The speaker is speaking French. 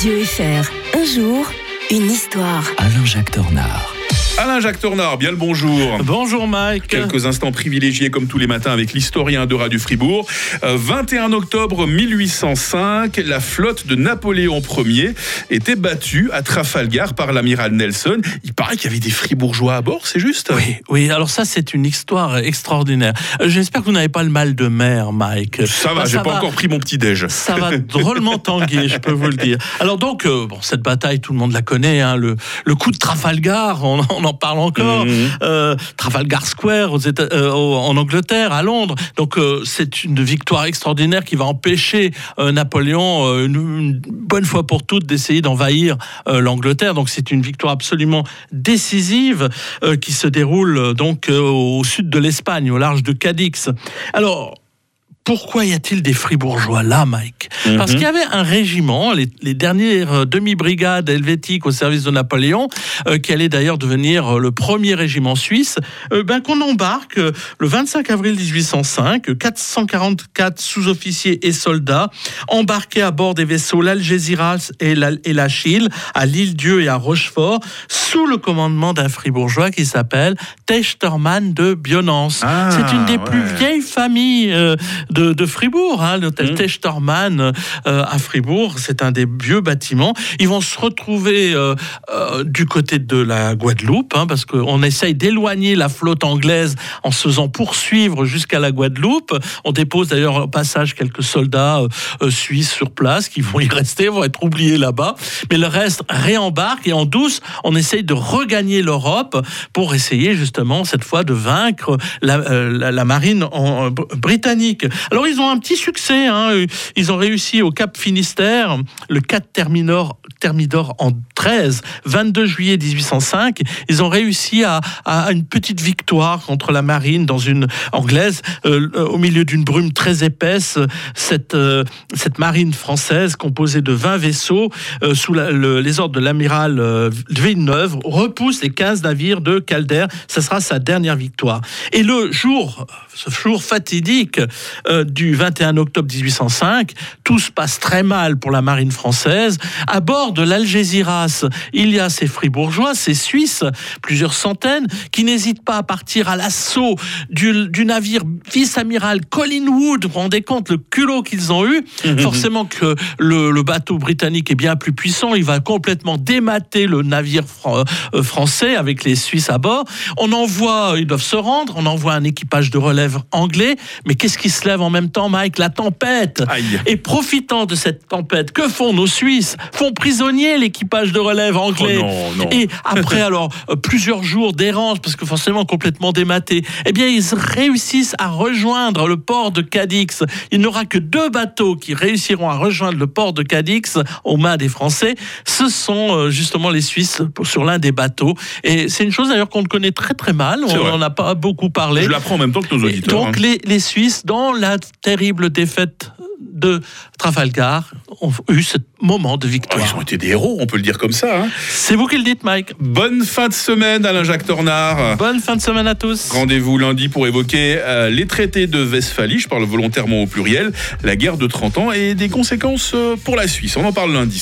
Radio FR. Un jour, une histoire. Alain-Jacques Tornard. Alain-Jacques Tornard, bien le bonjour. Bonjour Mike. Quelques instants privilégiés comme tous les matins avec l'historien de Radio Fribourg. Euh, 21 octobre 1805, la flotte de Napoléon Ier était battue à Trafalgar par l'amiral Nelson. Il paraît qu'il y avait des Fribourgeois à bord, c'est juste? Oui, oui, alors ça c'est une histoire extraordinaire. Euh, J'espère que vous n'avez pas le mal de mer, Mike. Ça va, Bah, j'ai pas encore pris mon petit déj. Ça va drôlement tanguer, je peux vous le dire. Alors donc, euh, bon, cette bataille, tout le monde la connaît, hein, le, le coup de Trafalgar, on, on en parle encore. Euh, Trafalgar Square aux États- euh, en Angleterre, à Londres. Donc euh, c'est une victoire extraordinaire qui va empêcher Napoléon, une, une bonne fois pour toutes, d'essayer d'envahir l'Angleterre. Donc c'est une victoire absolument décisive qui se déroule donc au sud de l'Espagne, au large de Cadix. Alors pourquoi y a-t-il des fribourgeois là, Mike Parce Mhm. qu'il y avait un régiment, les, les dernières euh, demi-brigades helvétiques au service de Napoléon, euh, qui allait d'ailleurs devenir euh, le premier régiment suisse, euh, ben, qu'on embarque euh, le 25 avril 1805, euh, 444 sous-officiers et soldats embarqués à bord des vaisseaux l'Algésiras et la- et l'Achille à l'île-Dieu et à Rochefort, sous le commandement d'un fribourgeois qui s'appelle Techterman de Bionance. Ah, C'est une des plus vieilles familles euh, de, de Fribourg, hein, l'hôtel euh, à Fribourg. C'est un des vieux bâtiments. Ils vont se retrouver euh, euh, du côté de la Guadeloupe, hein, parce qu'on essaye d'éloigner la flotte anglaise en se faisant poursuivre jusqu'à la Guadeloupe. On dépose d'ailleurs au passage quelques soldats suisses sur place qui vont y rester, vont être oubliés là-bas. Mais le reste réembarque et en douce, on essaye de regagner l'Europe pour essayer justement cette fois de vaincre la, la- la marine en- britannique. Alors ils ont un petit succès, hein. ils ont réussi au Cap Finistère, le 4 Terminor, Thermidor en 13, 22 juillet 1805, ils ont réussi à, une petite victoire contre la marine dans une anglaise, euh, au milieu d'une brume très épaisse, cette, euh, marine française composée de 20 vaisseaux euh, sous les ordres de l'amiral Villeneuve repousse les 15 navires de Calder. Ce sera sa dernière victoire. Et le jour, ce jour fatidique du 21 octobre 1805, tout se passe très mal pour la marine française. À bord de l'Algésiras, il y a ces fribourgeois, ces Suisses, plusieurs centaines, qui n'hésitent pas à partir à l'assaut du, du navire vice-amiral Collingwood. Vous vous rendez compte le culot qu'ils ont eu? Forcément que le, le bateau britannique est bien plus puissant. Il va complètement démater le navire fran- euh, français avec les Suisses à bord. On envoie, ils doivent se rendre, on envoie un équipage de relève anglais. Mais qu'est-ce qui se lève en même temps, Mike? La tempête. Aïe. Et profitant de cette tempête, que font nos Suisses? Font prisonnier l'équipage de relève anglais. Oh non, non. Et après, alors, euh, plusieurs jours d'errance, parce que forcément complètement dématé, eh bien, ils réussissent à rejoindre le port de Cadix. Il n'y aura que deux bateaux qui réussiront à rejoindre le port de Cadix aux mains des Français. Ce sont euh, justement les Suisses sur l'un des bateaux. Et c'est une chose d'ailleurs qu'on connaît très très mal. On n'en a pas beaucoup parlé. Je l'apprends en même temps que nos Et auditeurs. Donc hein. les, les Suisses, dans la terrible défaite de Trafalgar, ont eu ce moment de Oh, victoire. ils ont été des héros, on peut le dire comme ça. hein. C'est vous qui le dites, Mike. Bonne fin de semaine, Alain-Jacques Tornard. Bonne fin de semaine à tous. Rendez-vous lundi pour évoquer euh, les traités de Westphalie, je parle volontairement au pluriel, la guerre de 30 ans et des conséquences euh, pour la Suisse. On en parle lundi.